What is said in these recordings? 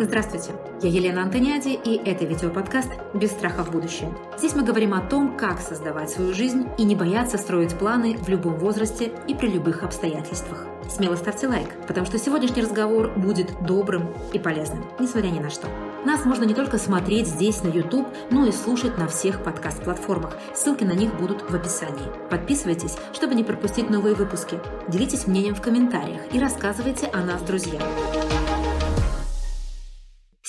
Здравствуйте, я Елена Антониади, и это видеоподкаст «Без страха в будущее». Здесь мы говорим о том, как создавать свою жизнь и не бояться строить планы в любом возрасте и при любых обстоятельствах. Смело ставьте лайк, потому что сегодняшний разговор будет добрым и полезным, несмотря ни на что. Нас можно не только смотреть здесь на YouTube, но и слушать на всех подкаст-платформах. Ссылки на них будут в описании. Подписывайтесь, чтобы не пропустить новые выпуски. Делитесь мнением в комментариях и рассказывайте о нас друзьям.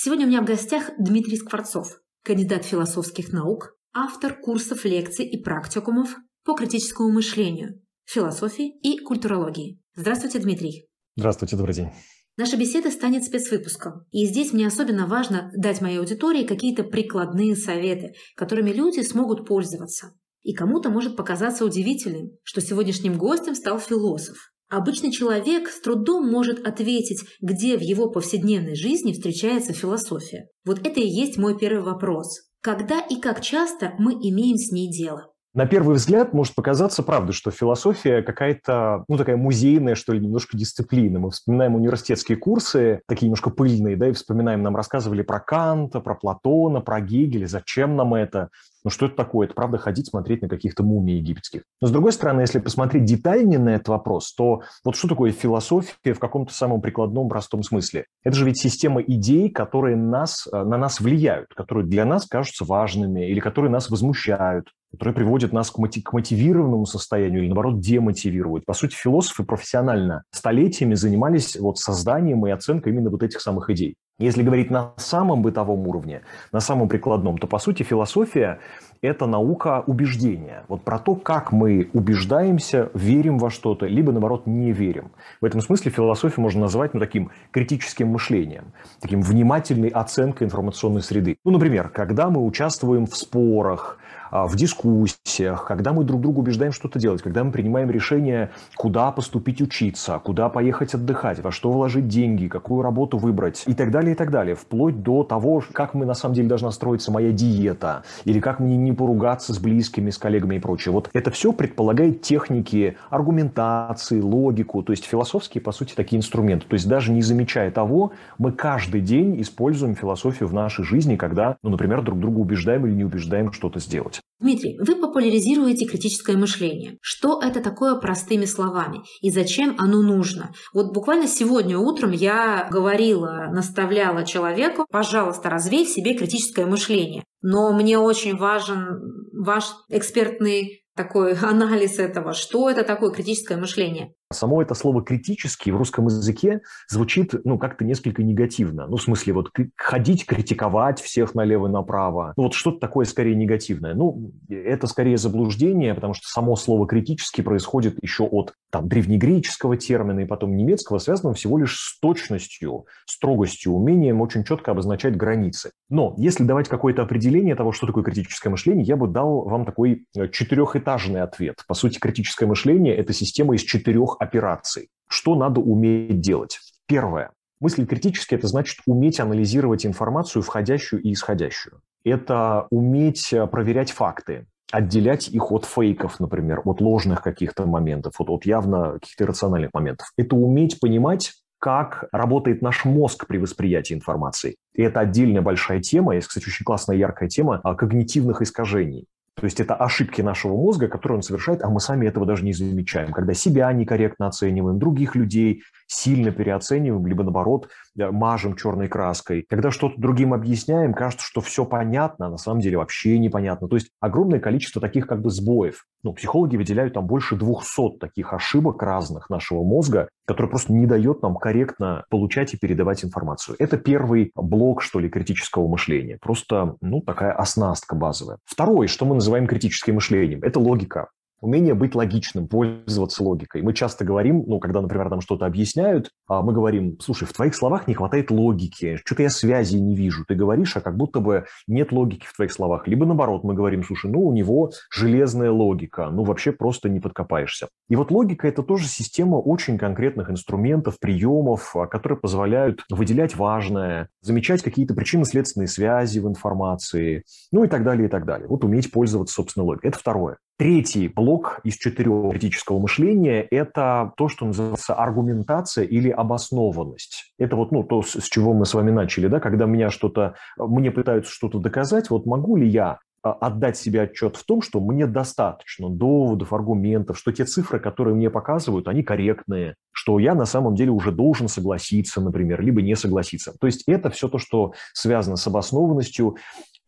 Сегодня у меня в гостях Дмитрий Скворцов, кандидат философских наук, автор курсов лекций и практикумов по критическому мышлению, философии и культурологии. Здравствуйте, Дмитрий. Здравствуйте, добрый день. Наша беседа станет спецвыпуском. И здесь мне особенно важно дать моей аудитории какие-то прикладные советы, которыми люди смогут пользоваться. И кому-то может показаться удивительным, что сегодняшним гостем стал философ. Обычный человек с трудом может ответить, где в его повседневной жизни встречается философия. Вот это и есть мой первый вопрос. Когда и как часто мы имеем с ней дело? На первый взгляд может показаться, правда, что философия какая-то, ну, такая музейная, что ли, немножко дисциплина. Мы вспоминаем университетские курсы, такие немножко пыльные, да, и вспоминаем, нам рассказывали про Канта, про Платона, про Гегеля, зачем нам это. Ну что это такое? Это правда ходить смотреть на каких-то мумий египетских. Но с другой стороны, если посмотреть детальнее на этот вопрос, то вот что такое философия в каком-то самом прикладном простом смысле? Это же ведь система идей, которые нас, э, на нас влияют, которые для нас кажутся важными или которые нас возмущают, которые приводят нас к, мотив, к мотивированному состоянию или, наоборот, демотивируют. По сути, философы профессионально столетиями занимались вот созданием и оценкой именно вот этих самых идей. Если говорить на самом бытовом уровне, на самом прикладном, то, по сути, философия – это наука убеждения. Вот про то, как мы убеждаемся, верим во что-то, либо, наоборот, не верим. В этом смысле философию можно назвать ну, таким критическим мышлением, таким внимательной оценкой информационной среды. Ну, например, когда мы участвуем в спорах, в дискуссиях, когда мы друг другу убеждаем что-то делать, когда мы принимаем решение, куда поступить учиться, куда поехать отдыхать, во что вложить деньги, какую работу выбрать и так далее, и так далее. Вплоть до того, как мы на самом деле должна строиться моя диета, или как мне не поругаться с близкими, с коллегами и прочее. Вот это все предполагает техники аргументации, логику, то есть философские, по сути, такие инструменты. То есть даже не замечая того, мы каждый день используем философию в нашей жизни, когда, ну, например, друг друга убеждаем или не убеждаем что-то сделать делать. Дмитрий, вы популяризируете критическое мышление. Что это такое простыми словами и зачем оно нужно? Вот буквально сегодня утром я говорила, наставляла человеку, пожалуйста, развей в себе критическое мышление. Но мне очень важен ваш экспертный такой анализ этого, что это такое критическое мышление. Само это слово «критический» в русском языке звучит ну, как-то несколько негативно. Ну, в смысле, вот ходить, критиковать всех налево и направо. Ну, вот что-то такое скорее негативное. Ну, это скорее заблуждение, потому что само слово «критический» происходит еще от там, древнегреческого термина и потом немецкого, связанного всего лишь с точностью, строгостью, умением очень четко обозначать границы. Но если давать какое-то определение того, что такое критическое мышление, я бы дал вам такой э, четырехэтажный ответ. По сути, критическое мышление – это система из четырех операций. Что надо уметь делать? Первое. Мысль критически – это значит уметь анализировать информацию, входящую и исходящую. Это уметь э, проверять факты, отделять их от фейков, например, от ложных каких-то моментов, от, от явно каких-то иррациональных моментов. Это уметь понимать, как работает наш мозг при восприятии информации. И это отдельная большая тема, есть, кстати, очень классная яркая тема когнитивных искажений. То есть это ошибки нашего мозга, которые он совершает, а мы сами этого даже не замечаем. Когда себя некорректно оцениваем, других людей сильно переоцениваем, либо наоборот э, мажем черной краской. Когда что-то другим объясняем, кажется, что все понятно, а на самом деле вообще непонятно. То есть огромное количество таких как бы сбоев. Ну, психологи выделяют там больше 200 таких ошибок разных нашего мозга, которые просто не дает нам корректно получать и передавать информацию. Это первый блок, что ли, критического мышления. Просто, ну, такая оснастка базовая. Второй, что мы называем критическим мышлением, это логика умение быть логичным, пользоваться логикой. Мы часто говорим, ну, когда, например, нам что-то объясняют, а мы говорим, слушай, в твоих словах не хватает логики, что-то я связи не вижу. Ты говоришь, а как будто бы нет логики в твоих словах. Либо наоборот, мы говорим, слушай, ну, у него железная логика, ну, вообще просто не подкопаешься. И вот логика – это тоже система очень конкретных инструментов, приемов, а, которые позволяют выделять важное, замечать какие-то причинно-следственные связи в информации, ну, и так далее, и так далее. Вот уметь пользоваться, собственно, логикой. Это второе. Третий блок из четырех критического мышления – это то, что называется аргументация или обоснованность. Это вот ну, то, с чего мы с вами начали, да, когда меня что-то, мне пытаются что-то доказать, вот могу ли я а, отдать себе отчет в том, что мне достаточно доводов, аргументов, что те цифры, которые мне показывают, они корректные, что я на самом деле уже должен согласиться, например, либо не согласиться. То есть это все то, что связано с обоснованностью.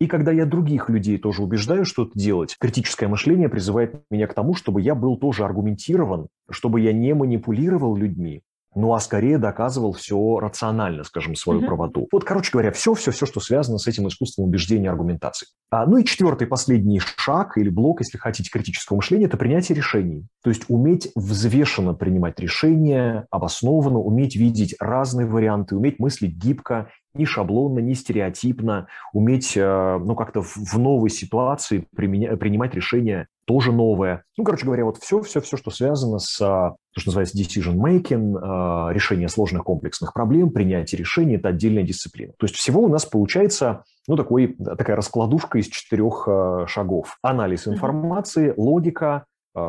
И когда я других людей тоже убеждаю что-то делать, критическое мышление призывает меня к тому, чтобы я был тоже аргументирован, чтобы я не манипулировал людьми, ну а скорее доказывал все рационально, скажем, свою mm-hmm. правоту. Вот, короче говоря, все-все-все, что связано с этим искусством убеждения и аргументации. А, ну и четвертый, последний шаг или блок, если хотите, критического мышления, это принятие решений. То есть уметь взвешенно принимать решения, обоснованно, уметь видеть разные варианты, уметь мыслить гибко не шаблонно, не стереотипно, уметь э, ну, как-то в новой ситуации применя- принимать решения тоже новое. Ну, короче говоря, вот все-все-все, что связано с то, что называется decision making, э, решение сложных комплексных проблем, принятие решений – это отдельная дисциплина. То есть всего у нас получается ну, такой, такая раскладушка из четырех э, шагов. Анализ информации, логика,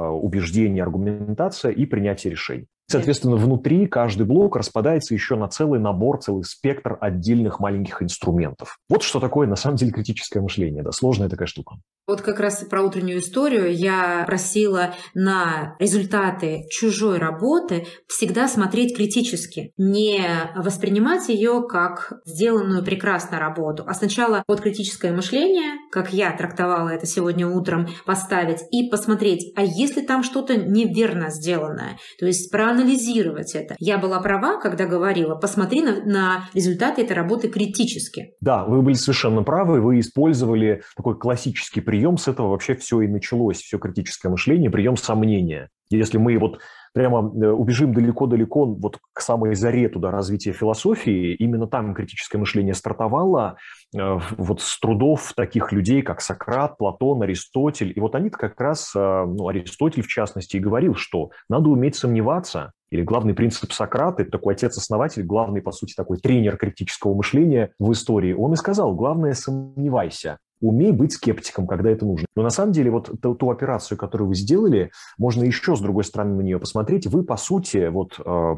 убеждение, аргументация и принятие решений. Соответственно, внутри каждый блок распадается еще на целый набор, целый спектр отдельных маленьких инструментов. Вот что такое на самом деле критическое мышление. Да, сложная такая штука. Вот как раз про утреннюю историю я просила на результаты чужой работы всегда смотреть критически, не воспринимать ее как сделанную прекрасно работу, а сначала вот критическое мышление, как я трактовала это сегодня утром, поставить и посмотреть, а если там что-то неверно сделанное, то есть про проанализировать это. Я была права, когда говорила, посмотри на, на результаты этой работы критически. Да, вы были совершенно правы, вы использовали такой классический прием, с этого вообще все и началось, все критическое мышление, прием сомнения. Если мы вот прямо э, убежим далеко-далеко вот к самой заре туда развития философии, именно там критическое мышление стартовало, э, вот с трудов таких людей, как Сократ, Платон, Аристотель. И вот они-то как раз, э, ну, Аристотель в частности, и говорил, что надо уметь сомневаться, или главный принцип Сократа, это такой отец-основатель, главный, по сути, такой тренер критического мышления в истории, он и сказал, главное, сомневайся умей быть скептиком, когда это нужно. Но на самом деле вот ту, ту операцию, которую вы сделали, можно еще с другой стороны на нее посмотреть. Вы, по сути, вот э,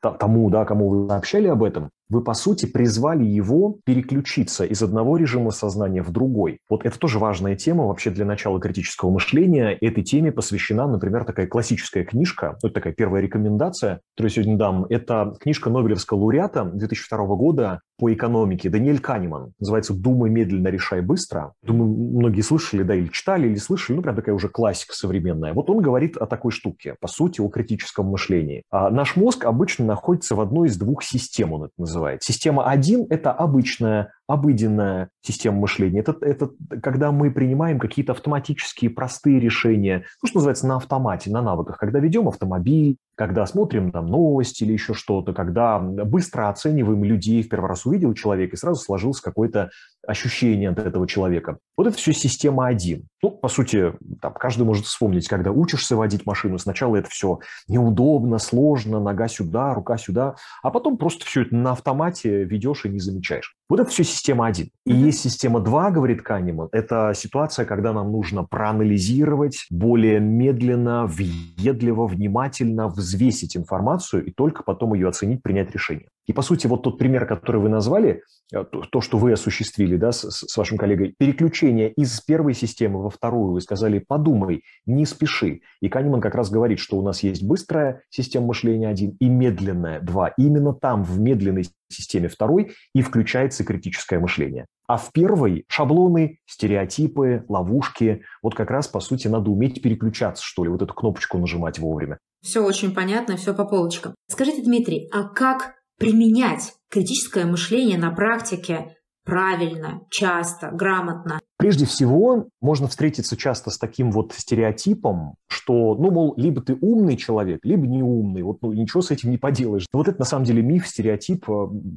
тому, да, кому вы сообщали об этом, вы, по сути, призвали его переключиться из одного режима сознания в другой. Вот это тоже важная тема вообще для начала критического мышления. Этой теме посвящена, например, такая классическая книжка, ну, это такая первая рекомендация, которую я сегодня дам. Это книжка Нобелевского лауреата 2002 года по экономике Даниэль Канеман. Называется «Думай медленно, решай быстро». Думаю, многие слышали, да, или читали, или слышали. Ну, прям такая уже классика современная. Вот он говорит о такой штуке, по сути, о критическом мышлении. А наш мозг обычно находится в одной из двух систем, он это называет. Система 1 – это обычная обыденная система мышления. Это, это когда мы принимаем какие-то автоматические простые решения, ну, что называется, на автомате, на навыках. Когда ведем автомобиль, когда смотрим там новости или еще что-то, когда быстро оцениваем людей, в первый раз увидел человека и сразу сложилось какое-то ощущение от этого человека. Вот это все система один. Ну, по сути, там, каждый может вспомнить, когда учишься водить машину, сначала это все неудобно, сложно, нога сюда, рука сюда, а потом просто все это на автомате ведешь и не замечаешь. Вот это все система 1. И есть система 2, говорит Канеман, это ситуация, когда нам нужно проанализировать более медленно, въедливо, внимательно, взвесить информацию и только потом ее оценить, принять решение. И, по сути, вот тот пример, который вы назвали, то, что вы осуществили да, с, с вашим коллегой, переключение из первой системы во вторую, вы сказали, подумай, не спеши. И Канеман как раз говорит, что у нас есть быстрая система мышления один и медленная два. И именно там, в медленной системе второй, и включается критическое мышление. А в первой шаблоны, стереотипы, ловушки. Вот как раз, по сути, надо уметь переключаться, что ли, вот эту кнопочку нажимать вовремя. Все очень понятно, все по полочкам. Скажите, Дмитрий, а как применять критическое мышление на практике правильно, часто, грамотно. Прежде всего, можно встретиться часто с таким вот стереотипом, что, ну, мол, либо ты умный человек, либо не умный, вот ну, ничего с этим не поделаешь. Вот это на самом деле миф, стереотип.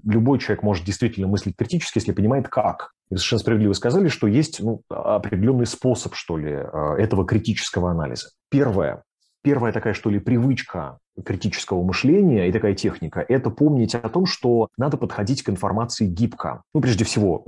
Любой человек может действительно мыслить критически, если понимает, как. Вы совершенно справедливо сказали, что есть ну, определенный способ, что ли, э, этого критического анализа. Первое первая такая, что ли, привычка критического мышления и такая техника – это помнить о том, что надо подходить к информации гибко. Ну, прежде всего,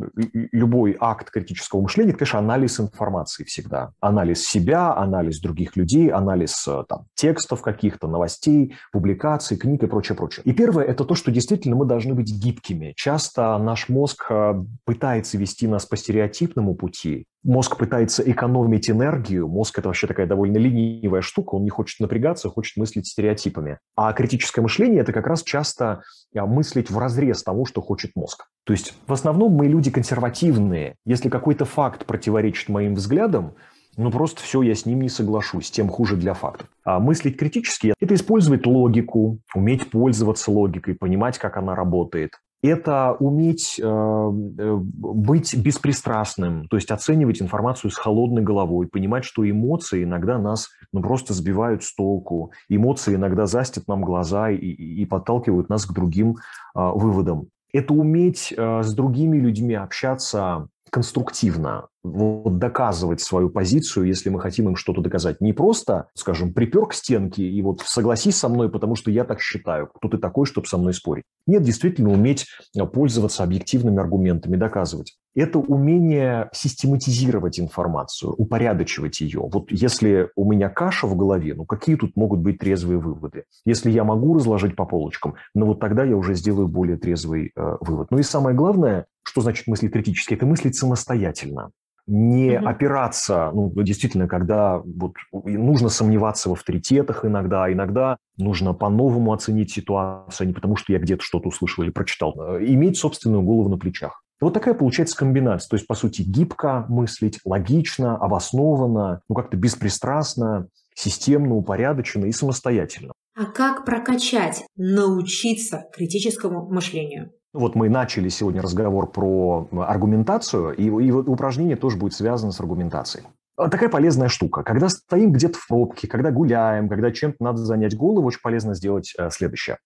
любой акт критического мышления – это, конечно, анализ информации всегда. Анализ себя, анализ других людей, анализ э, там, текстов каких-то, новостей, публикаций, книг и прочее, прочее. И первое – это то, что действительно мы должны быть гибкими. Часто наш мозг э, пытается вести нас по стереотипному пути, мозг пытается экономить энергию, мозг – это вообще такая довольно ленивая штука, он не хочет напрягаться, хочет мыслить стереотипами. А критическое мышление – это как раз часто а, мыслить в разрез того, что хочет мозг. То есть в основном мы люди консервативные. Если какой-то факт противоречит моим взглядам, ну просто все, я с ним не соглашусь, тем хуже для фактов. А мыслить критически – это использовать логику, уметь пользоваться логикой, понимать, как она работает, это уметь э, э, быть беспристрастным, то есть оценивать информацию с холодной головой, понимать, что эмоции иногда нас ну, просто сбивают с толку, эмоции иногда застят нам глаза и, и подталкивают нас к другим э, выводам. Это уметь э, с другими людьми общаться конструктивно, вот доказывать свою позицию, если мы хотим им что-то доказать. Не просто, скажем, припер к стенке и вот согласись со мной, потому что я так считаю. Кто ты такой, чтобы со мной спорить? Нет, действительно уметь пользоваться объективными аргументами, доказывать. Это умение систематизировать информацию, упорядочивать ее. Вот если у меня каша в голове, ну какие тут могут быть трезвые выводы? Если я могу разложить по полочкам, ну вот тогда я уже сделаю более трезвый э, вывод. Ну и самое главное, что значит мыслить критически? Это мыслить самостоятельно не mm-hmm. опираться, ну, действительно, когда вот нужно сомневаться в авторитетах иногда, а иногда нужно по-новому оценить ситуацию, а не потому что я где-то что-то услышал или прочитал, иметь собственную голову на плечах. Вот такая получается комбинация. То есть, по сути, гибко мыслить, логично, обоснованно, ну, как-то беспристрастно, системно, упорядоченно и самостоятельно. А как прокачать, научиться критическому мышлению? Вот мы начали сегодня разговор про аргументацию, и, и упражнение тоже будет связано с аргументацией. Такая полезная штука. Когда стоим где-то в пробке, когда гуляем, когда чем-то надо занять голову, очень полезно сделать э, следующее.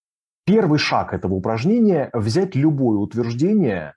Первый шаг этого упражнения – взять любое утверждение,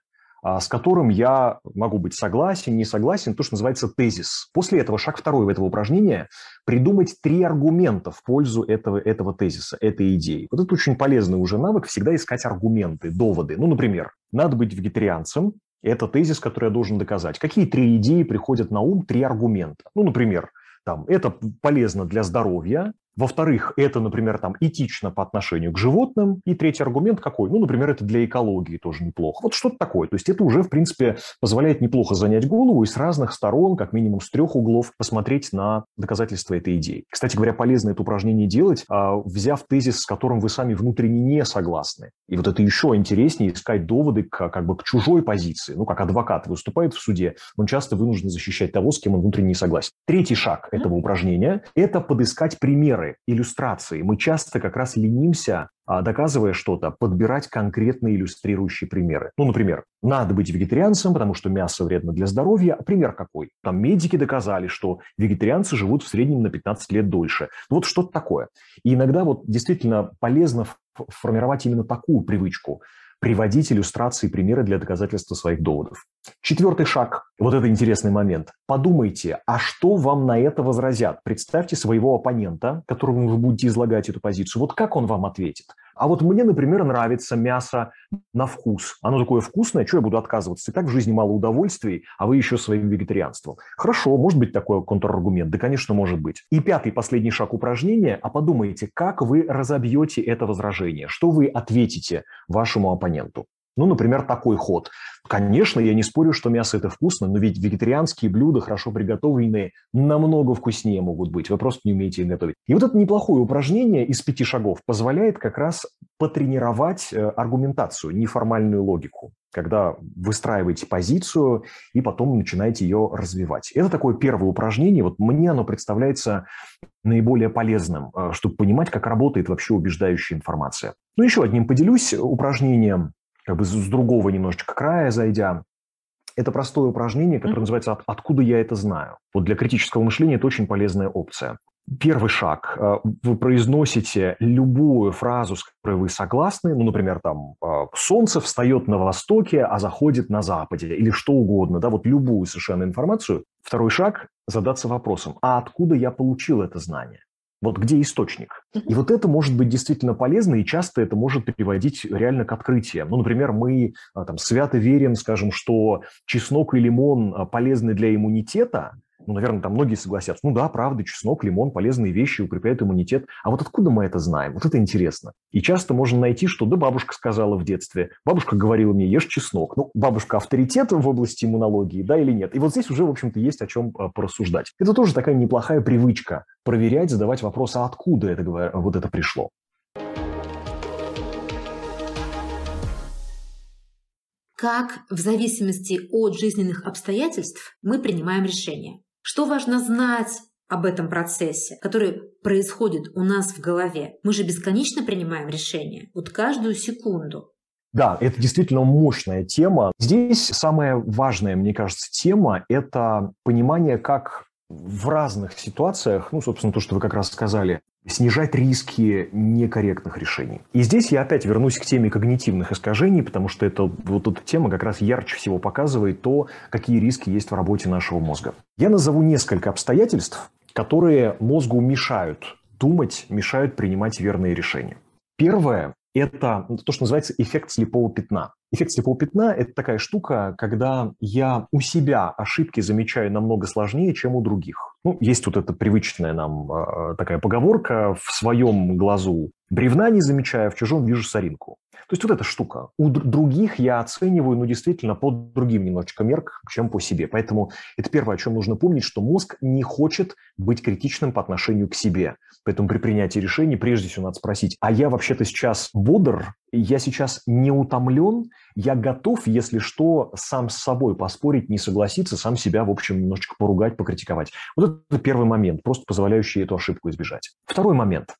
с которым я могу быть согласен, не согласен, то, что называется тезис. После этого шаг второй в этого упражнения – придумать три аргумента в пользу этого, этого тезиса, этой идеи. Вот это очень полезный уже навык, всегда искать аргументы, доводы. Ну, например, надо быть вегетарианцем, это тезис, который я должен доказать. Какие три идеи приходят на ум, три аргумента? Ну, например, там, это полезно для здоровья, во-вторых, это, например, там, этично по отношению к животным. И третий аргумент какой? Ну, например, это для экологии тоже неплохо. Вот что-то такое. То есть это уже, в принципе, позволяет неплохо занять голову и с разных сторон, как минимум с трех углов, посмотреть на доказательства этой идеи. Кстати говоря, полезно это упражнение делать, а, взяв тезис, с которым вы сами внутренне не согласны. И вот это еще интереснее искать доводы к, как бы к чужой позиции. Ну, как адвокат выступает в суде, он часто вынужден защищать того, с кем он внутренне не согласен. Третий шаг этого упражнения – это подыскать примеры примеры, иллюстрации. Мы часто как раз ленимся, а, доказывая что-то, подбирать конкретные иллюстрирующие примеры. Ну, например, надо быть вегетарианцем, потому что мясо вредно для здоровья. А пример какой? Там медики доказали, что вегетарианцы живут в среднем на 15 лет дольше. Вот что-то такое. И иногда вот действительно полезно формировать именно такую привычку – приводить иллюстрации примеры для доказательства своих доводов. Четвертый шаг. Вот это интересный момент. Подумайте, а что вам на это возразят? Представьте своего оппонента, которому вы будете излагать эту позицию. Вот как он вам ответит? А вот мне, например, нравится мясо на вкус. Оно такое вкусное, что я буду отказываться? И так в жизни мало удовольствий, а вы еще своим вегетарианством. Хорошо, может быть такой контраргумент? Да, конечно, может быть. И пятый, последний шаг упражнения. А подумайте, как вы разобьете это возражение? Что вы ответите вашему оппоненту? Ну, например, такой ход. Конечно, я не спорю, что мясо это вкусно, но ведь вегетарианские блюда, хорошо приготовленные, намного вкуснее могут быть. Вы просто не умеете их готовить. И вот это неплохое упражнение из пяти шагов позволяет как раз потренировать э, аргументацию, неформальную логику когда выстраиваете позицию и потом начинаете ее развивать. Это такое первое упражнение. Вот мне оно представляется наиболее полезным, э, чтобы понимать, как работает вообще убеждающая информация. Ну, еще одним поделюсь упражнением как бы с другого немножечко края зайдя, это простое упражнение, которое называется «Откуда я это знаю?». Вот для критического мышления это очень полезная опция. Первый шаг. Э, вы произносите любую фразу, с которой вы согласны. Ну, например, там э, «Солнце встает на востоке, а заходит на западе» или что угодно. Да, вот любую совершенно информацию. Второй шаг – задаться вопросом «А откуда я получил это знание?». Вот где источник? И вот это может быть действительно полезно, и часто это может приводить реально к открытиям. Ну, например, мы а, там свято верим, скажем, что чеснок и лимон а, полезны для иммунитета, ну, наверное, там многие согласятся. Ну да, правда, чеснок, лимон – полезные вещи, укрепляют иммунитет. А вот откуда мы это знаем? Вот это интересно. И часто можно найти, что да, бабушка сказала в детстве. Бабушка говорила мне, ешь чеснок. Ну, бабушка авторитет в области иммунологии, да или нет? И вот здесь уже, в общем-то, есть о чем а, порассуждать. Это тоже такая неплохая привычка – проверять, задавать вопросы, а откуда это, вот это пришло. Как в зависимости от жизненных обстоятельств мы принимаем решения. Что важно знать об этом процессе, который происходит у нас в голове? Мы же бесконечно принимаем решения, вот каждую секунду. Да, это действительно мощная тема. Здесь самая важная, мне кажется, тема – это понимание, как в разных ситуациях, ну, собственно, то, что вы как раз сказали, снижать риски некорректных решений. И здесь я опять вернусь к теме когнитивных искажений, потому что это, вот эта тема как раз ярче всего показывает то, какие риски есть в работе нашего мозга. Я назову несколько обстоятельств, которые мозгу мешают думать, мешают принимать верные решения. Первое – это то, что называется эффект слепого пятна. Эффект слепого пятна – это такая штука, когда я у себя ошибки замечаю намного сложнее, чем у других. Ну, есть вот эта привычная нам э, такая поговорка «в своем глазу бревна не замечая, в чужом вижу соринку». То есть вот эта штука. У других я оцениваю, ну, действительно, по другим немножечко меркам, чем по себе. Поэтому это первое, о чем нужно помнить, что мозг не хочет быть критичным по отношению к себе. Поэтому при принятии решений прежде всего надо спросить, а я вообще-то сейчас бодр, я сейчас не утомлен, я готов, если что, сам с собой поспорить, не согласиться, сам себя, в общем, немножечко поругать, покритиковать. Вот это первый момент, просто позволяющий эту ошибку избежать. Второй момент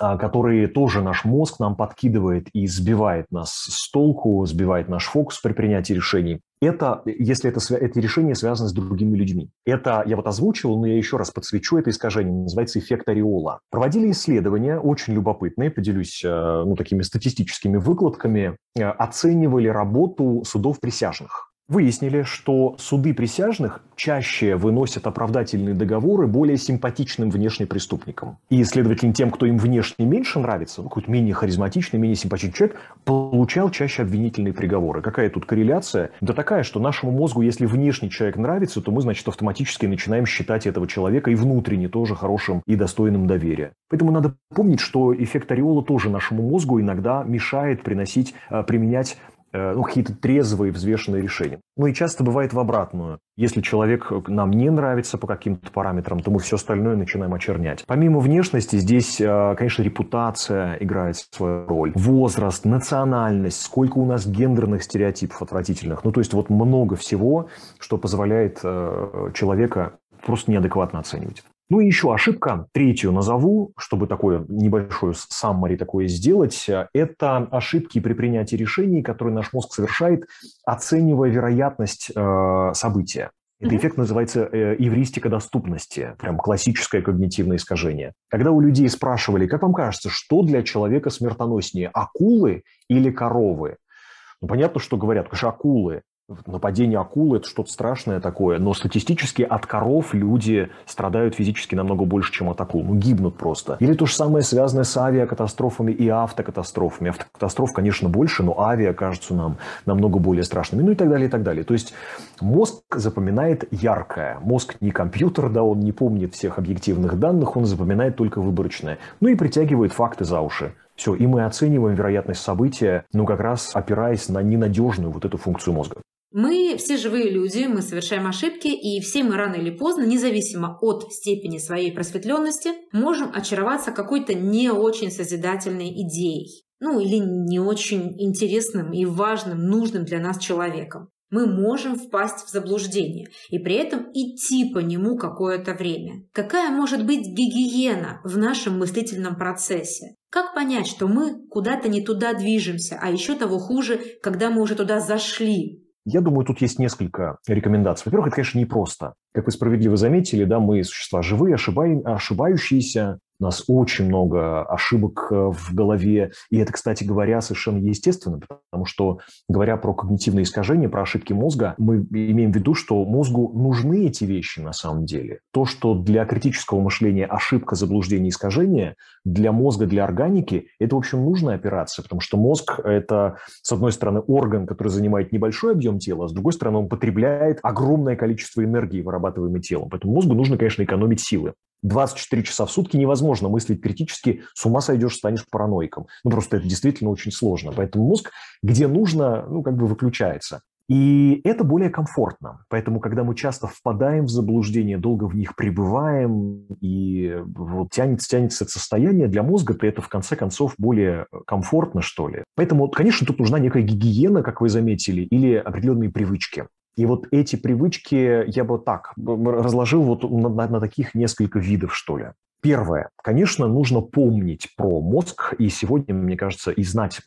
а, который тоже наш мозг нам подкидывает и сбивает нас с толку, сбивает наш фокус при принятии решений. Это, если это, эти решения связаны с другими людьми. Это я вот озвучивал, но я еще раз подсвечу это искажение. Называется эффект ореола. Проводили исследования, очень любопытные, поделюсь э, ну, такими статистическими выкладками, э, оценивали работу судов присяжных. Выяснили, что суды присяжных чаще выносят оправдательные договоры более симпатичным внешне преступникам. И, следовательно, тем, кто им внешне меньше нравится, ну, какой-то менее харизматичный, менее симпатичный человек, получал чаще обвинительные приговоры. Какая тут корреляция? Да такая, что нашему мозгу, если внешний человек нравится, то мы, значит, автоматически начинаем считать этого человека и внутренне тоже хорошим и достойным доверия. Поэтому надо помнить, что эффект ореола тоже нашему мозгу иногда мешает приносить, э, применять ну, какие-то трезвые, взвешенные решения. Ну и часто бывает в обратную. Если человек нам не нравится по каким-то параметрам, то мы все остальное начинаем очернять. Помимо внешности, здесь, э, конечно, репутация играет свою роль. Возраст, национальность, сколько у нас гендерных стереотипов отвратительных. Ну, то есть вот много всего, что позволяет э, человека просто неадекватно оценивать. Ну и еще ошибка, третью назову, чтобы такое небольшое саммари такое сделать, это ошибки при принятии решений, которые наш мозг совершает, оценивая вероятность э, события. Этот эффект называется э, эвристика доступности, прям классическое когнитивное искажение. Когда у людей спрашивали, как вам кажется, что для человека смертоноснее, акулы или коровы? Ну, понятно, что говорят, конечно, акулы нападение акулы – это что-то страшное такое, но статистически от коров люди страдают физически намного больше, чем от акул. Ну, гибнут просто. Или то же самое связанное с авиакатастрофами и автокатастрофами. Автокатастроф, конечно, больше, но авиа кажутся нам намного более страшными. Ну и так далее, и так далее. То есть мозг запоминает яркое. Мозг не компьютер, да, он не помнит всех объективных данных, он запоминает только выборочное. Ну и притягивает факты за уши. Все, и мы оцениваем вероятность события, ну, как раз опираясь на ненадежную вот эту функцию мозга. Мы все живые люди, мы совершаем ошибки, и все мы рано или поздно, независимо от степени своей просветленности, можем очароваться какой-то не очень созидательной идеей. Ну, или не очень интересным и важным, нужным для нас человеком. Мы можем впасть в заблуждение и при этом идти по нему какое-то время. Какая может быть гигиена в нашем мыслительном процессе? Как понять, что мы куда-то не туда движемся, а еще того хуже, когда мы уже туда зашли, я думаю, тут есть несколько рекомендаций. Во-первых, это, конечно, непросто. Как вы справедливо заметили, да, мы существа живые, ошибающиеся. У нас очень много ошибок э, в голове. И это, кстати говоря, совершенно естественно, потому что, говоря про когнитивные искажения, про ошибки мозга, мы имеем в виду, что мозгу нужны эти вещи на самом деле. То, что для критического мышления ошибка, заблуждение, искажение, для мозга, для органики, это, в общем, нужная операция, потому что мозг – это, с одной стороны, орган, который занимает небольшой объем тела, а с другой стороны, он потребляет огромное количество энергии, вырабатываемой телом. Поэтому мозгу нужно, конечно, экономить силы. 24 часа в сутки невозможно мыслить критически, с ума сойдешь, станешь параноиком. Ну, просто это действительно очень сложно. Поэтому мозг, где нужно, ну, как бы выключается. И это более комфортно. Поэтому, когда мы часто впадаем в заблуждение, долго в них пребываем, и вот тянется, тянется это состояние, для мозга то это, в конце концов, более комфортно, что ли. Поэтому, конечно, тут нужна некая гигиена, как вы заметили, или определенные привычки. И вот эти привычки я бы так разложил вот на, на, на таких несколько видов, что ли. Первое. Конечно, нужно помнить про мозг, и сегодня, мне кажется, и знать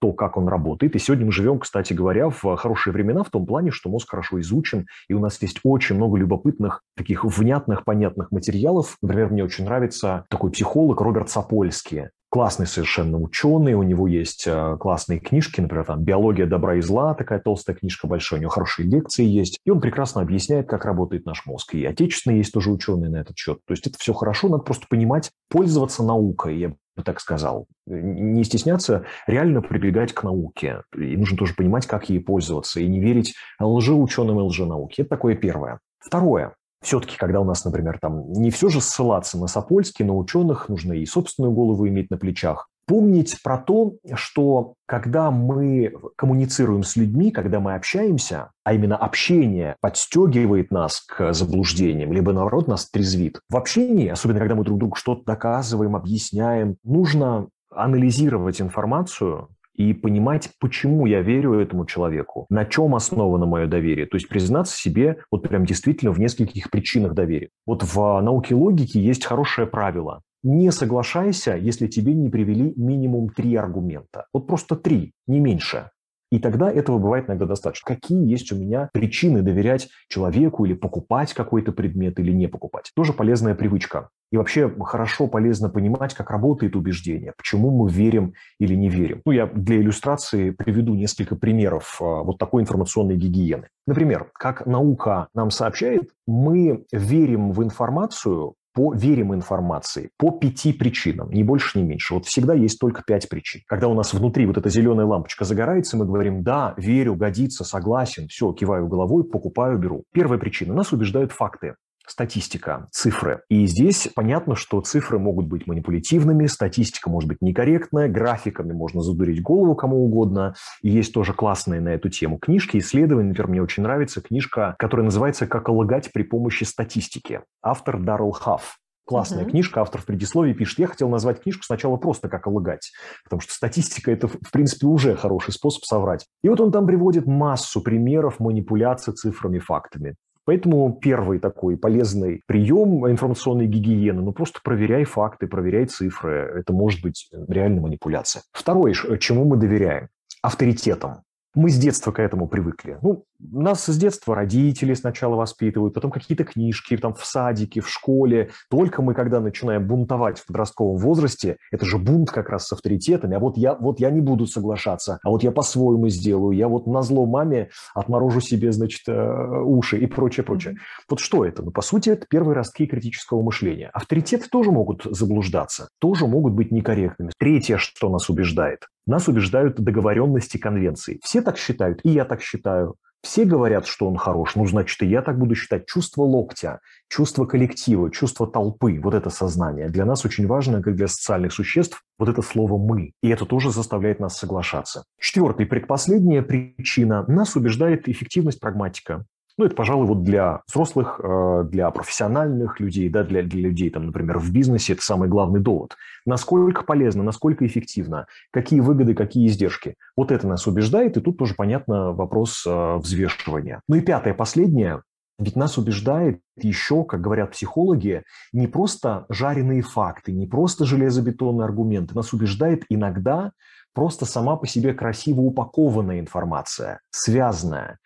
то, как он работает. И сегодня мы живем, кстати говоря, в хорошие времена в том плане, что мозг хорошо изучен, и у нас есть очень много любопытных, таких внятных, понятных материалов. Например, мне очень нравится такой психолог Роберт Сапольский классный совершенно ученый, у него есть э, классные книжки, например, там «Биология добра и зла», такая толстая книжка большая, у него хорошие лекции есть, и он прекрасно объясняет, как работает наш мозг. И отечественные есть тоже ученые на этот счет. То есть это все хорошо, надо просто понимать, пользоваться наукой, я бы так сказал. Не стесняться реально прибегать к науке. И нужно тоже понимать, как ей пользоваться, и не верить лжеученым и лженауке. Это такое первое. Второе все-таки, когда у нас, например, там не все же ссылаться на Сапольский, на ученых, нужно и собственную голову иметь на плечах. Помнить про то, что когда мы коммуницируем с людьми, когда мы общаемся, а именно общение подстегивает нас к заблуждениям, либо наоборот нас трезвит. В общении, особенно когда мы друг другу что-то доказываем, объясняем, нужно анализировать информацию, и понимать, почему я верю этому человеку, на чем основано мое доверие. То есть признаться себе вот прям действительно в нескольких причинах доверия. Вот в науке логики есть хорошее правило. Не соглашайся, если тебе не привели минимум три аргумента. Вот просто три, не меньше. И тогда этого бывает иногда достаточно. Какие есть у меня причины доверять человеку или покупать какой-то предмет или не покупать? Тоже полезная привычка. И вообще хорошо, полезно понимать, как работает убеждение, почему мы верим или не верим. Ну, я для иллюстрации приведу несколько примеров а, вот такой информационной гигиены. Например, как наука нам сообщает, мы верим в информацию, по верим информации по пяти причинам, ни больше, ни меньше. Вот всегда есть только пять причин. Когда у нас внутри вот эта зеленая лампочка загорается, мы говорим «да, верю, годится, согласен, все, киваю головой, покупаю, беру». Первая причина – нас убеждают факты статистика, цифры. И здесь понятно, что цифры могут быть манипулятивными, статистика может быть некорректная, графиками можно задурить голову кому угодно. И есть тоже классные на эту тему книжки, исследования. Например, мне очень нравится книжка, которая называется «Как лгать при помощи статистики». Автор Даррел Хафф. Классная uh-huh. книжка, автор в предисловии пишет, я хотел назвать книжку сначала просто как лгать, потому что статистика – это, в принципе, уже хороший способ соврать. И вот он там приводит массу примеров манипуляции цифрами, фактами. Поэтому первый такой полезный прием информационной гигиены, ну просто проверяй факты, проверяй цифры. Это может быть реальная манипуляция. Второе, чему мы доверяем? Авторитетом. Мы с детства к этому привыкли. Ну, нас с детства родители сначала воспитывают, потом какие-то книжки там в садике, в школе. Только мы, когда начинаем бунтовать в подростковом возрасте, это же бунт как раз с авторитетами, а вот я, вот я не буду соглашаться, а вот я по-своему сделаю, я вот на зло маме отморожу себе, значит, э, уши и прочее, прочее. Вот что это? Ну, по сути, это первые ростки критического мышления. Авторитеты тоже могут заблуждаться, тоже могут быть некорректными. Третье, что нас убеждает. Нас убеждают договоренности конвенции. Все так считают, и я так считаю. Все говорят, что он хорош, ну, значит, и я так буду считать. Чувство локтя, чувство коллектива, чувство толпы, вот это сознание. Для нас очень важно, как для социальных существ, вот это слово «мы». И это тоже заставляет нас соглашаться. Четвертая, предпоследняя причина. Нас убеждает эффективность прагматика. Ну, это, пожалуй, вот для взрослых, э, для профессиональных людей, да, для, для людей, там, например, в бизнесе это самый главный довод. Насколько полезно, насколько эффективно, какие выгоды, какие издержки. Вот это нас убеждает, и тут тоже понятно вопрос э, взвешивания. Ну и пятое, последнее, ведь нас убеждает еще, как говорят психологи, не просто жареные факты, не просто железобетонные аргументы. Нас убеждает иногда просто сама по себе красиво упакованная информация, связанная,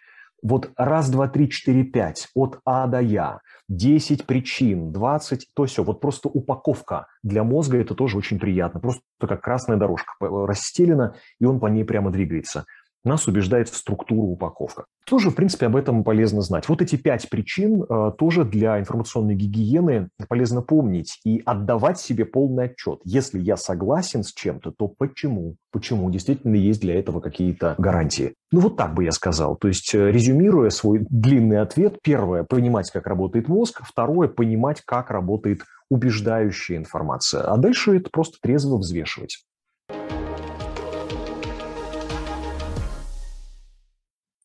вот раз, два, три, четыре, пять, от А до Я, 10 причин, 20, то все. Вот просто упаковка для мозга это тоже очень приятно. Просто как красная дорожка расстелена, и он по ней прямо двигается нас убеждает в структуру упаковка. Тоже, в принципе, об этом полезно знать. Вот эти пять причин э, тоже для информационной гигиены полезно помнить и отдавать себе полный отчет. Если я согласен с чем-то, то почему? Почему? Действительно есть для этого какие-то гарантии. Ну вот так бы я сказал. То есть, э, резюмируя свой длинный ответ, первое – понимать, как работает мозг, второе – понимать, как работает убеждающая информация. А дальше это просто трезво взвешивать.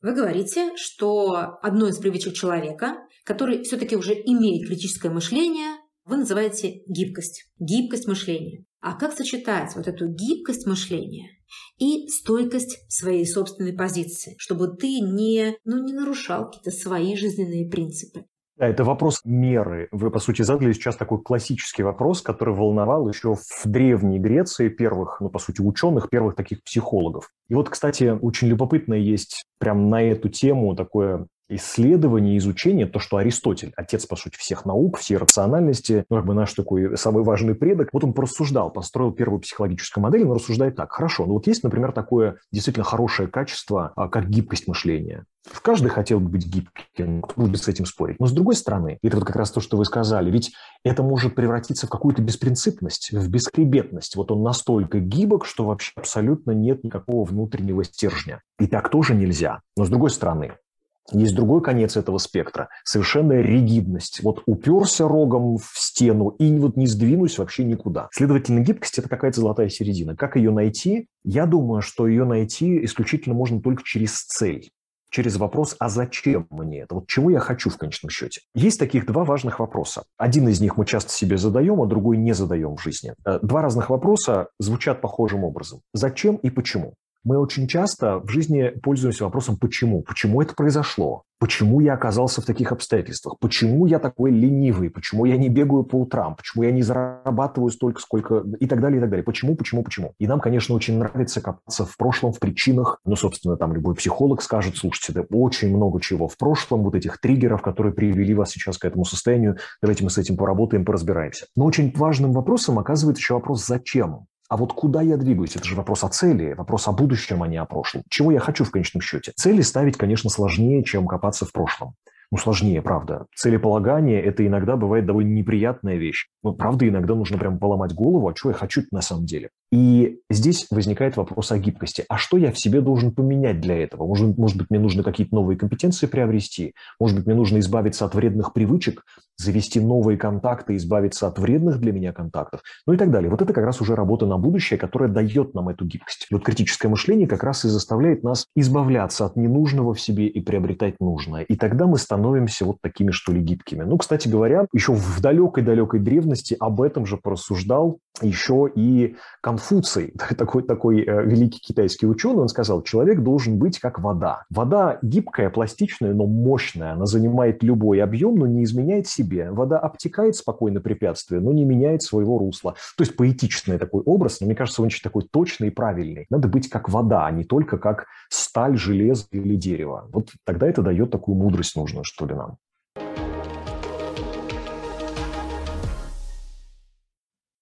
Вы говорите, что одной из привычек человека, который все-таки уже имеет критическое мышление, вы называете гибкость. Гибкость мышления. А как сочетать вот эту гибкость мышления и стойкость своей собственной позиции, чтобы ты не, ну, не нарушал какие-то свои жизненные принципы? Да, это вопрос меры. Вы, по сути, задали сейчас такой классический вопрос, который волновал еще в Древней Греции первых, ну, по сути, ученых, первых таких психологов. И вот, кстати, очень любопытно есть прям на эту тему такое исследование, изучение, то, что Аристотель, отец, по сути, всех наук, всей рациональности, ну, как бы наш такой самый важный предок, вот он порассуждал, построил первую психологическую модель, он рассуждает так, хорошо, ну вот есть, например, такое действительно хорошее качество, а, как гибкость мышления. Каждый хотел бы быть гибким, кто будет с этим спорить. Но с другой стороны, это вот как раз то, что вы сказали, ведь это может превратиться в какую-то беспринципность, в бесхребетность. Вот он настолько гибок, что вообще абсолютно нет никакого внутреннего стержня. И так тоже нельзя. Но с другой стороны, есть другой конец этого спектра – совершенная ригидность. Вот уперся рогом в стену и вот не сдвинусь вообще никуда. Следовательно, гибкость – это какая-то золотая середина. Как ее найти? Я думаю, что ее найти исключительно можно только через цель через вопрос, а зачем мне это? Вот чего я хочу в конечном счете? Есть таких два важных вопроса. Один из них мы часто себе задаем, а другой не задаем в жизни. Э, два разных вопроса звучат похожим образом. Зачем и почему? Мы очень часто в жизни пользуемся вопросом «почему?». Почему это произошло? Почему я оказался в таких обстоятельствах? Почему я такой ленивый? Почему я не бегаю по утрам? Почему я не зарабатываю столько, сколько... И так далее, и так далее. Почему, почему, почему? И нам, конечно, очень нравится копаться в прошлом, в причинах. Ну, собственно, там любой психолог скажет, слушайте, да очень много чего в прошлом, вот этих триггеров, которые привели вас сейчас к этому состоянию. Давайте мы с этим поработаем, поразбираемся. Но очень важным вопросом оказывается еще вопрос «зачем?». А вот куда я двигаюсь? Это же вопрос о цели, вопрос о будущем, а не о прошлом. Чего я хочу в конечном счете? Цели ставить, конечно, сложнее, чем копаться в прошлом. Ну, сложнее, правда. Целеполагание – это иногда бывает довольно неприятная вещь. Ну, правда, иногда нужно прям поломать голову, а что я хочу на самом деле. И здесь возникает вопрос о гибкости. А что я в себе должен поменять для этого? Может, может быть, мне нужно какие-то новые компетенции приобрести? Может быть, мне нужно избавиться от вредных привычек, завести новые контакты, избавиться от вредных для меня контактов? Ну и так далее. Вот это как раз уже работа на будущее, которая дает нам эту гибкость. Вот критическое мышление как раз и заставляет нас избавляться от ненужного в себе и приобретать нужное. И тогда мы становимся вот такими, что ли, гибкими. Ну, кстати говоря, еще в далекой-далекой древности об этом же порассуждал еще и Конфуций, такой, такой э, великий китайский ученый, он сказал, человек должен быть как вода. Вода гибкая, пластичная, но мощная. Она занимает любой объем, но не изменяет себе. Вода обтекает спокойно препятствия, но не меняет своего русла. То есть поэтичный такой образ, но мне кажется, он очень такой точный и правильный. Надо быть как вода, а не только как сталь, железо или дерево. Вот тогда это дает такую мудрость нужную, что ли, нам.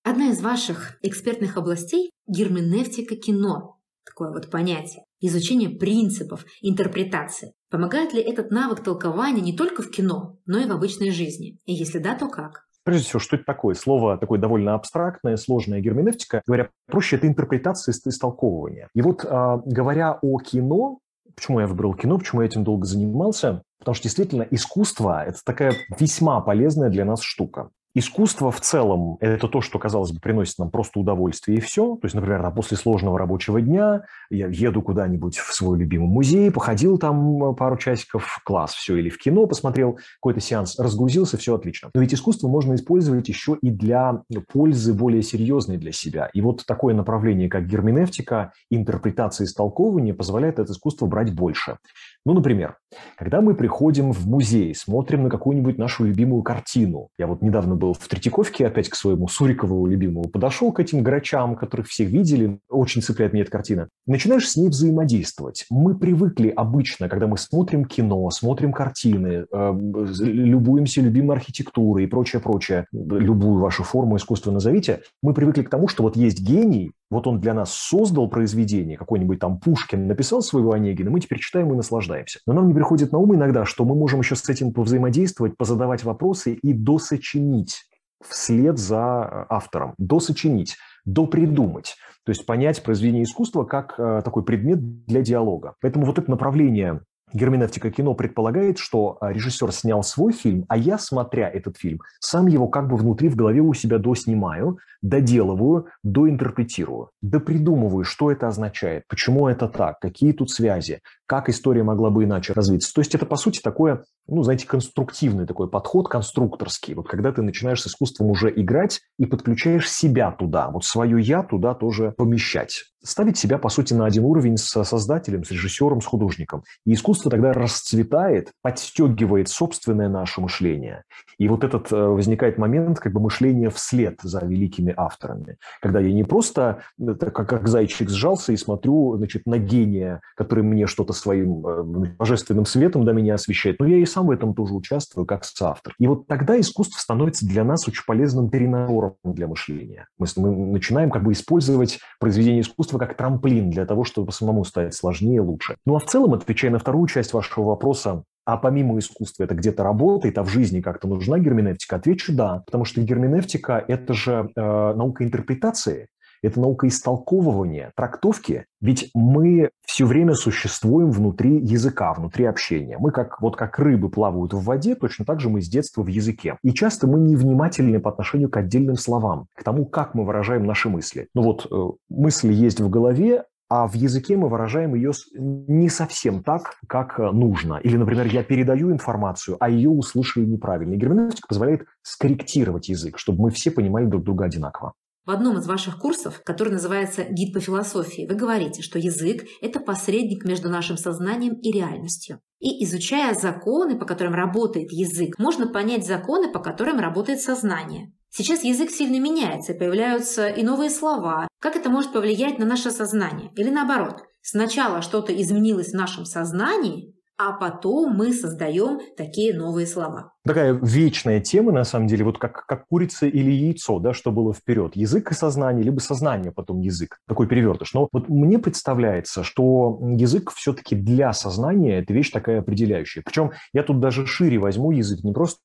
Одна из ваших экспертных областей – герменевтика кино. Такое вот понятие. Изучение принципов интерпретации. Помогает ли этот навык толкования не только в кино, но и в обычной жизни? И если да, то как? Прежде всего, что это такое? Слово такое довольно абстрактное, сложная герменевтика. Говоря проще, это интерпретация и истолковывание. И вот а, говоря о кино, почему я выбрал кино, почему я этим долго занимался, Потому что действительно искусство – это такая весьма полезная для нас штука. Искусство в целом – это то, что, казалось бы, приносит нам просто удовольствие и все. То есть, например, после сложного рабочего дня я еду куда-нибудь в свой любимый музей, походил там э, пару часиков, класс, все, или в кино посмотрел какой-то сеанс, разгрузился, все отлично. Но ведь искусство можно использовать еще и для пользы более серьезной для себя. И вот такое направление, как герменевтика, интерпретация и истолковывание, позволяет это искусство брать больше. Ну, например, Когда мы приходим в музей, смотрим на какую-нибудь нашу любимую картину. Я вот недавно был в Третьяковке, опять к своему Сурикову любимому, подошел к этим грачам, которых все видели, очень цепляет меня эта картина. Начинаешь с ней взаимодействовать. Мы привыкли обычно, когда мы смотрим кино, смотрим картины, э, любуемся любимой архитектурой и прочее, прочее, любую вашу форму искусства назовите, мы привыкли к тому, что вот есть гений, вот он для нас создал произведение, какой-нибудь там Пушкин написал своего Онегина, мы теперь читаем и наслаждаемся. Но нам не приходит на ум иногда, что мы можем еще с этим повзаимодействовать, позадавать вопросы и досочинить вслед за э, автором, досочинить, допридумать. То есть понять произведение искусства как э, такой предмет для диалога. Поэтому вот это направление Герменевтика кино предполагает, что а, режиссер снял свой фильм, а я, смотря этот фильм, сам его как бы внутри в голове у себя доснимаю, доделываю, доинтерпретирую, допридумываю, что это означает, почему это так, какие тут связи, как история могла бы иначе развиться. То есть это, по сути, такое, ну, знаете, конструктивный такой подход, конструкторский. Вот когда ты начинаешь с искусством уже играть и подключаешь себя туда, вот свое «я» туда тоже помещать. Ставить себя, по сути, на один уровень с создателем, с режиссером, с художником. И искусство тогда расцветает, подстегивает собственное наше мышление. И вот этот э, возникает момент как бы мышления вслед за великими авторами. Когда я не просто э, как, как зайчик сжался и смотрю значит, на гения, который мне что-то своим э, божественным светом до меня освещает, но я и сам в этом тоже участвую как соавтор. И вот тогда искусство становится для нас очень полезным тренажером для мышления. Мы, мы начинаем как бы использовать произведение искусства как трамплин для того, чтобы самому стать сложнее лучше. Ну а в целом, отвечая на вторую часть вашего вопроса, а помимо искусства это где-то работает, а в жизни как-то нужна герменевтика? Отвечу да, потому что герменевтика – это же э, наука интерпретации, это наука истолковывания, трактовки. Ведь мы все время существуем внутри языка, внутри общения. Мы как, вот как рыбы плавают в воде, точно так же мы с детства в языке. И часто мы невнимательны по отношению к отдельным словам, к тому, как мы выражаем наши мысли. Ну вот э, мысли есть в голове, а в языке мы выражаем ее не совсем так, как э, нужно. Или, например, я передаю информацию, а ее услышали неправильно. И герменевтика позволяет скорректировать язык, чтобы мы все понимали друг друга одинаково. В одном из ваших курсов, который называется «Гид по философии», вы говорите, что язык – это посредник между нашим сознанием и реальностью. И изучая законы, по которым работает язык, можно понять законы, по которым работает сознание. Сейчас язык сильно меняется, появляются и новые слова. Как это может повлиять на наше сознание? Или наоборот, сначала что-то изменилось в нашем сознании, а потом мы создаем такие новые слова такая вечная тема, на самом деле, вот как, как курица или яйцо, да, что было вперед. Язык и сознание, либо сознание, потом язык. Такой перевертыш. Но вот мне представляется, что язык все-таки для сознания – это вещь такая определяющая. Причем я тут даже шире возьму язык, не просто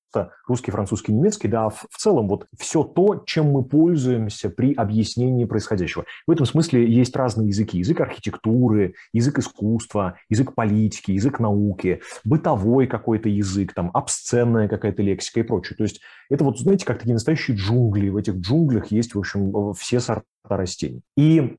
русский, французский, немецкий, да, а в, в целом вот все то, чем мы пользуемся при объяснении происходящего. В этом смысле есть разные языки. Язык архитектуры, язык искусства, язык политики, язык науки, бытовой какой-то язык, там, обсценная какая-то лексика и прочее. То есть это вот, знаете, как такие настоящие джунгли. В этих джунглях есть, в общем, все сорта растений. И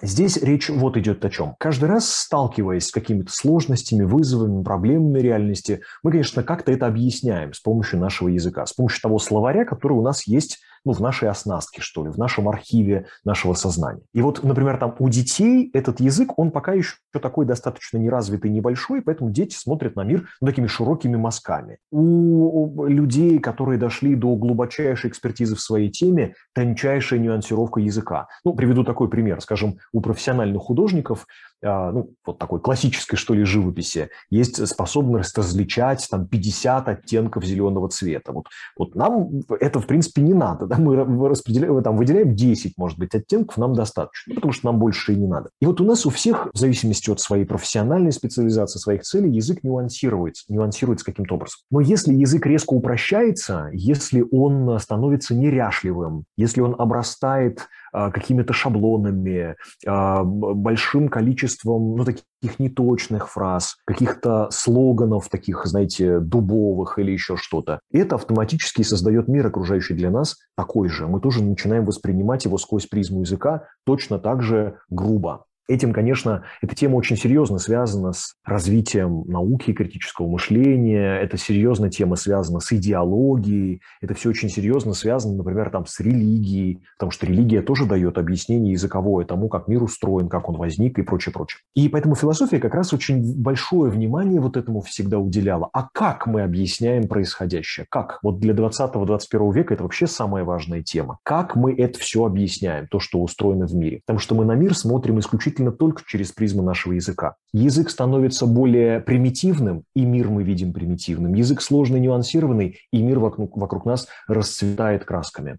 Здесь речь вот идет о чем. Каждый раз сталкиваясь с какими-то сложностями, вызовами, проблемами реальности, мы, конечно, как-то это объясняем с помощью нашего языка, с помощью того словаря, который у нас есть ну, в нашей оснастке, что ли, в нашем архиве нашего сознания. И вот, например, там у детей этот язык, он пока еще такой достаточно неразвитый, небольшой, поэтому дети смотрят на мир ну, такими широкими мазками. У людей, которые дошли до глубочайшей экспертизы в своей теме, тончайшая нюансировка языка. Ну, приведу такой пример. Скажем, у профессиональных художников ну, вот такой классической, что ли, живописи, есть способность различать там 50 оттенков зеленого цвета. Вот, вот нам это, в принципе, не надо. Да? Мы распределяем, там, выделяем 10, может быть, оттенков, нам достаточно, ну, потому что нам больше и не надо. И вот у нас у всех, в зависимости от своей профессиональной специализации, своих целей, язык нюансируется, нюансируется каким-то образом. Но если язык резко упрощается, если он становится неряшливым, если он обрастает а, какими-то шаблонами, а, большим количеством ну, таких неточных фраз, каких-то слоганов таких, знаете, дубовых или еще что-то. И это автоматически создает мир, окружающий для нас, такой же. Мы тоже начинаем воспринимать его сквозь призму языка точно так же грубо. Этим, конечно, эта тема очень серьезно связана с развитием науки и критического мышления, это серьезная тема связана с идеологией, это все очень серьезно связано, например, там, с религией, потому что религия тоже дает объяснение языковое тому, как мир устроен, как он возник и прочее, прочее. И поэтому философия как раз очень большое внимание вот этому всегда уделяла. А как мы объясняем происходящее? Как? Вот для 20-21 века это вообще самая важная тема. Как мы это все объясняем, то, что устроено в мире? Потому что мы на мир смотрим исключительно только через призму нашего языка. Язык становится более примитивным, и мир мы видим примитивным. Язык сложный, нюансированный, и мир вокруг, вокруг нас расцветает красками.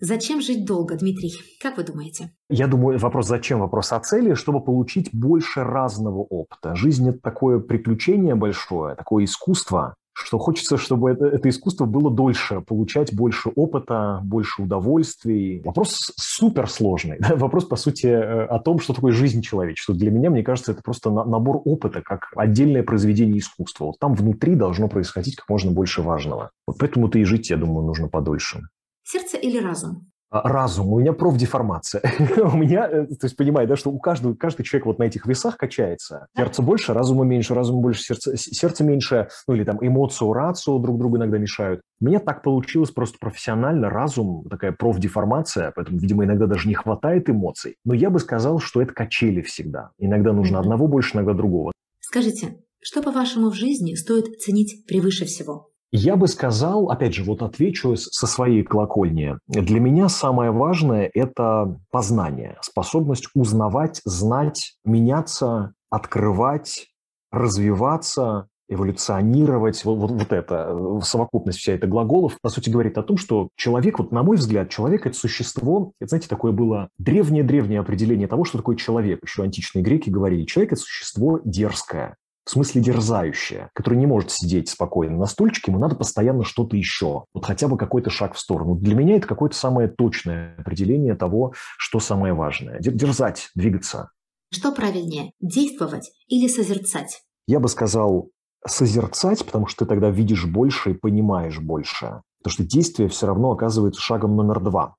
Зачем жить долго, Дмитрий? Как вы думаете? Я думаю, вопрос зачем, вопрос о цели, чтобы получить больше разного опыта. Жизнь – это такое приключение большое, такое искусство, что хочется, чтобы это, это искусство было дольше, получать больше опыта, больше удовольствий. Вопрос суперсложный. Да? Вопрос, по сути, э, о том, что такое жизнь человечества. Для меня, мне кажется, это просто набор опыта, как отдельное произведение искусства. Вот там внутри должно происходить как можно больше важного. Вот поэтому-то и жить, я думаю, нужно подольше. Сердце или разум? А, разум, у меня профдеформация. у меня, э, то есть, понимаете, да, что у каждого, каждый человек вот на этих весах качается. Сердце больше, разума меньше, разума больше, сердце, сердце меньше, ну или там эмоцию, рацию друг другу иногда мешают. Мне так получилось просто профессионально, разум, такая профдеформация, поэтому, видимо, иногда даже не хватает эмоций. Но я бы сказал, что это качели всегда. Иногда нужно одного больше, иногда другого. Скажите, что, по-вашему, в жизни стоит ценить превыше всего? Я бы сказал, опять же, вот отвечу со своей колокольни. Для меня самое важное – это познание, способность узнавать, знать, меняться, открывать, развиваться, эволюционировать, вот, вот, вот это, совокупность вся эта глаголов, по сути, говорит о том, что человек, вот на мой взгляд, человек – это существо, это, знаете, такое было древнее-древнее определение того, что такое человек. Еще античные греки говорили, человек – это существо дерзкое, в смысле дерзающая, который не может сидеть спокойно на стульчике, ему надо постоянно что-то еще, вот хотя бы какой-то шаг в сторону. Для меня это какое-то самое точное определение того, что самое важное. Дерзать, двигаться. Что правильнее, действовать или созерцать? Я бы сказал созерцать, потому что ты тогда видишь больше и понимаешь больше. Потому что действие все равно оказывается шагом номер два.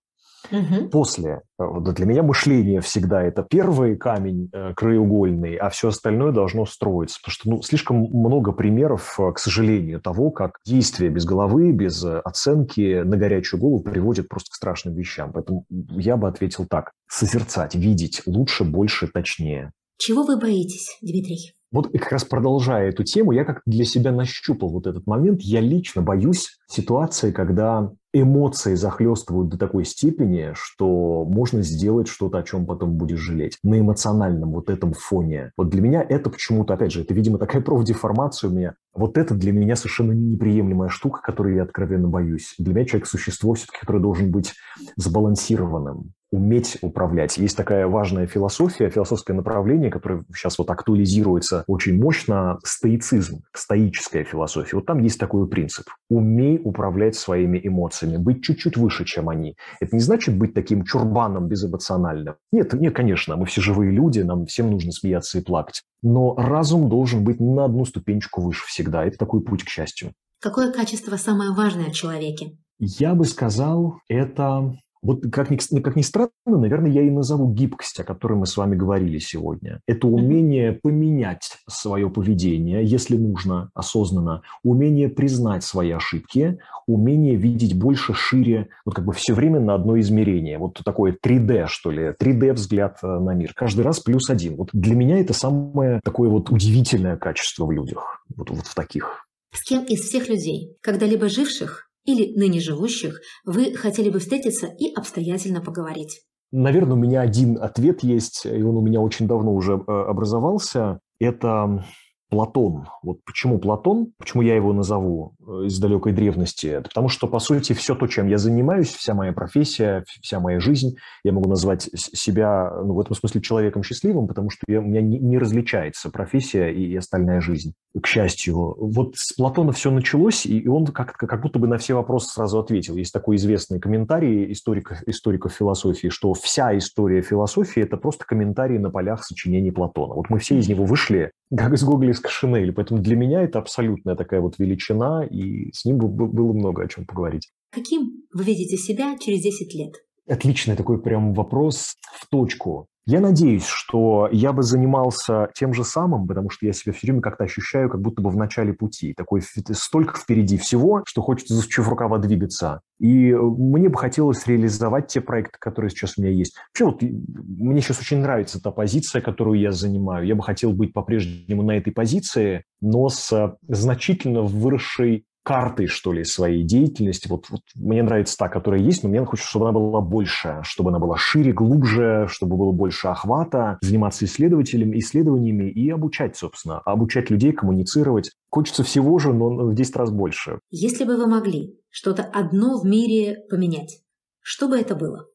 Угу. После. Для меня мышление всегда это первый камень э, краеугольный, а все остальное должно строиться. Потому что ну, слишком много примеров, э, к сожалению, того, как действие без головы, без э, оценки на горячую голову приводит просто к страшным вещам. Поэтому я бы ответил так. Созерцать, видеть лучше, больше, точнее. Чего вы боитесь, Дмитрий? Вот как раз продолжая эту тему, я как для себя нащупал вот этот момент. Я лично боюсь ситуации, когда эмоции захлестывают до такой степени, что можно сделать что-то, о чем потом будешь жалеть. На эмоциональном вот этом фоне. Вот для меня это почему-то, опять же, это, видимо, такая профдеформация у меня. Вот это для меня совершенно неприемлемая штука, которой я откровенно боюсь. Для меня человек – существо все-таки, которое должен быть сбалансированным уметь управлять. Есть такая важная философия, философское направление, которое сейчас вот актуализируется очень мощно, стоицизм, стоическая философия. Вот там есть такой принцип. Умей управлять своими эмоциями, быть чуть-чуть выше, чем они. Это не значит быть таким чурбаном безэмоциональным. Нет, нет, конечно, мы все живые люди, нам всем нужно смеяться и плакать. Но разум должен быть на одну ступенечку выше всегда. Это такой путь к счастью. Какое качество самое важное в человеке? Я бы сказал, это вот как ни, как ни странно, наверное, я и назову гибкость, о которой мы с вами говорили сегодня. Это умение поменять свое поведение, если нужно, осознанно, умение признать свои ошибки, умение видеть больше, шире, вот как бы все время на одно измерение. Вот такое 3D, что ли, 3D взгляд э, на мир. Каждый раз плюс один. Вот для меня это самое такое вот удивительное качество в людях, вот, вот в таких. С кем из всех людей, когда-либо живших, или ныне живущих вы хотели бы встретиться и обстоятельно поговорить? Наверное, у меня один ответ есть, и он у меня очень давно уже э, образовался. Это Платон. Вот почему Платон, почему я его назову э, из далекой древности? Это потому что, по сути, все то, чем я занимаюсь, вся моя профессия, вся моя жизнь, я могу назвать себя ну, в этом смысле человеком счастливым, потому что я, у меня не, не различается профессия и, и остальная жизнь, к счастью. Вот с Платона все началось, и он как, как будто бы на все вопросы сразу ответил. Есть такой известный комментарий историков, историков философии, что вся история философии – это просто комментарии на полях сочинений Платона. Вот мы все из него вышли, как из гоголевской шинели. Поэтому для меня это абсолютная такая вот величина, и с ним было много о чем поговорить. Каким вы видите себя через 10 лет? Отличный такой прям вопрос в точку. Я надеюсь, что я бы занимался тем же самым, потому что я себя все время как-то ощущаю, как будто бы в начале пути. Такой столько впереди всего, что хочется засучив рукава двигаться. И э, мне бы хотелось реализовать те проекты, которые сейчас у меня есть. Вообще, вот, мне сейчас очень нравится та позиция, которую я занимаю. Я бы хотел быть по-прежнему на этой позиции, но с э, значительно выросшей картой, что ли, своей деятельности. Вот, вот мне нравится та, которая есть, но мне хочется, чтобы она была больше, чтобы она была шире, глубже, чтобы было больше охвата, заниматься исследователями, исследованиями и обучать, собственно, обучать людей, коммуницировать. Хочется всего же, но в 10 раз больше. Если бы вы могли что-то одно в мире поменять, что бы это было?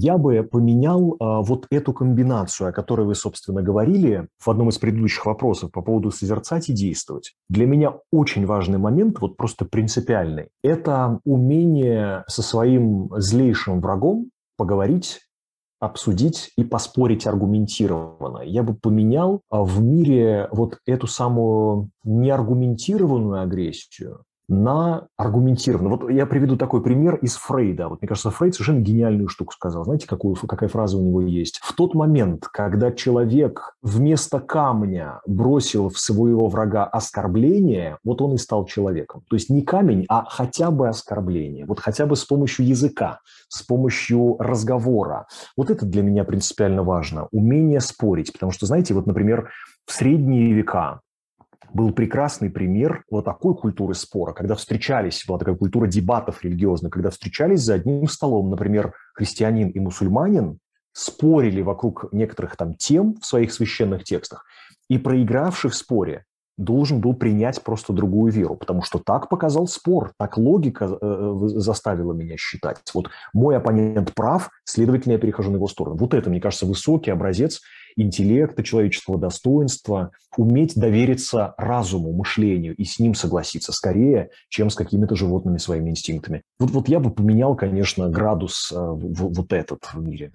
Я бы поменял а, вот эту комбинацию, о которой вы, собственно, говорили в одном из предыдущих вопросов по поводу созерцать и действовать. Для меня очень важный момент, вот просто принципиальный, это умение со своим злейшим врагом поговорить обсудить и поспорить аргументированно. Я бы поменял а, в мире вот эту самую неаргументированную агрессию на аргументированно. Вот я приведу такой пример из Фрейда. Вот мне кажется, Фрейд совершенно гениальную штуку сказал. Знаете, какую, какая фраза у него есть? В тот момент, когда человек вместо камня бросил в своего врага оскорбление, вот он и стал человеком. То есть не камень, а хотя бы оскорбление. Вот хотя бы с помощью языка, с помощью разговора. Вот это для меня принципиально важно. Умение спорить. Потому что, знаете, вот, например, в средние века был прекрасный пример вот такой культуры спора, когда встречались, была такая культура дебатов религиозных, когда встречались за одним столом, например, христианин и мусульманин, спорили вокруг некоторых там тем в своих священных текстах, и проигравший в споре должен был принять просто другую веру, потому что так показал спор, так логика э, э, заставила меня считать. Вот мой оппонент прав, следовательно, я перехожу на его сторону. Вот это, мне кажется, высокий образец интеллекта, человеческого достоинства, уметь довериться разуму, мышлению и с ним согласиться скорее, чем с какими-то животными своими инстинктами. Вот, вот я бы поменял, конечно, градус э, в, вот этот в мире.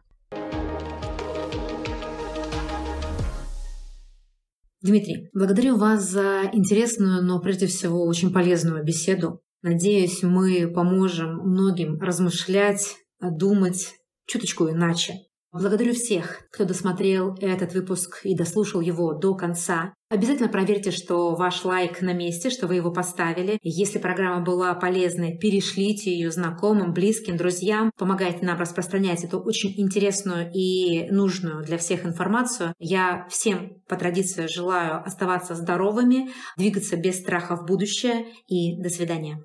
Дмитрий, благодарю вас за интересную, но прежде всего очень полезную беседу. Надеюсь, мы поможем многим размышлять, думать чуточку иначе. Благодарю всех, кто досмотрел этот выпуск и дослушал его до конца. Обязательно проверьте, что ваш лайк на месте, что вы его поставили. Если программа была полезной, перешлите ее знакомым, близким, друзьям. Помогайте нам распространять эту очень интересную и нужную для всех информацию. Я всем по традиции желаю оставаться здоровыми, двигаться без страха в будущее и до свидания.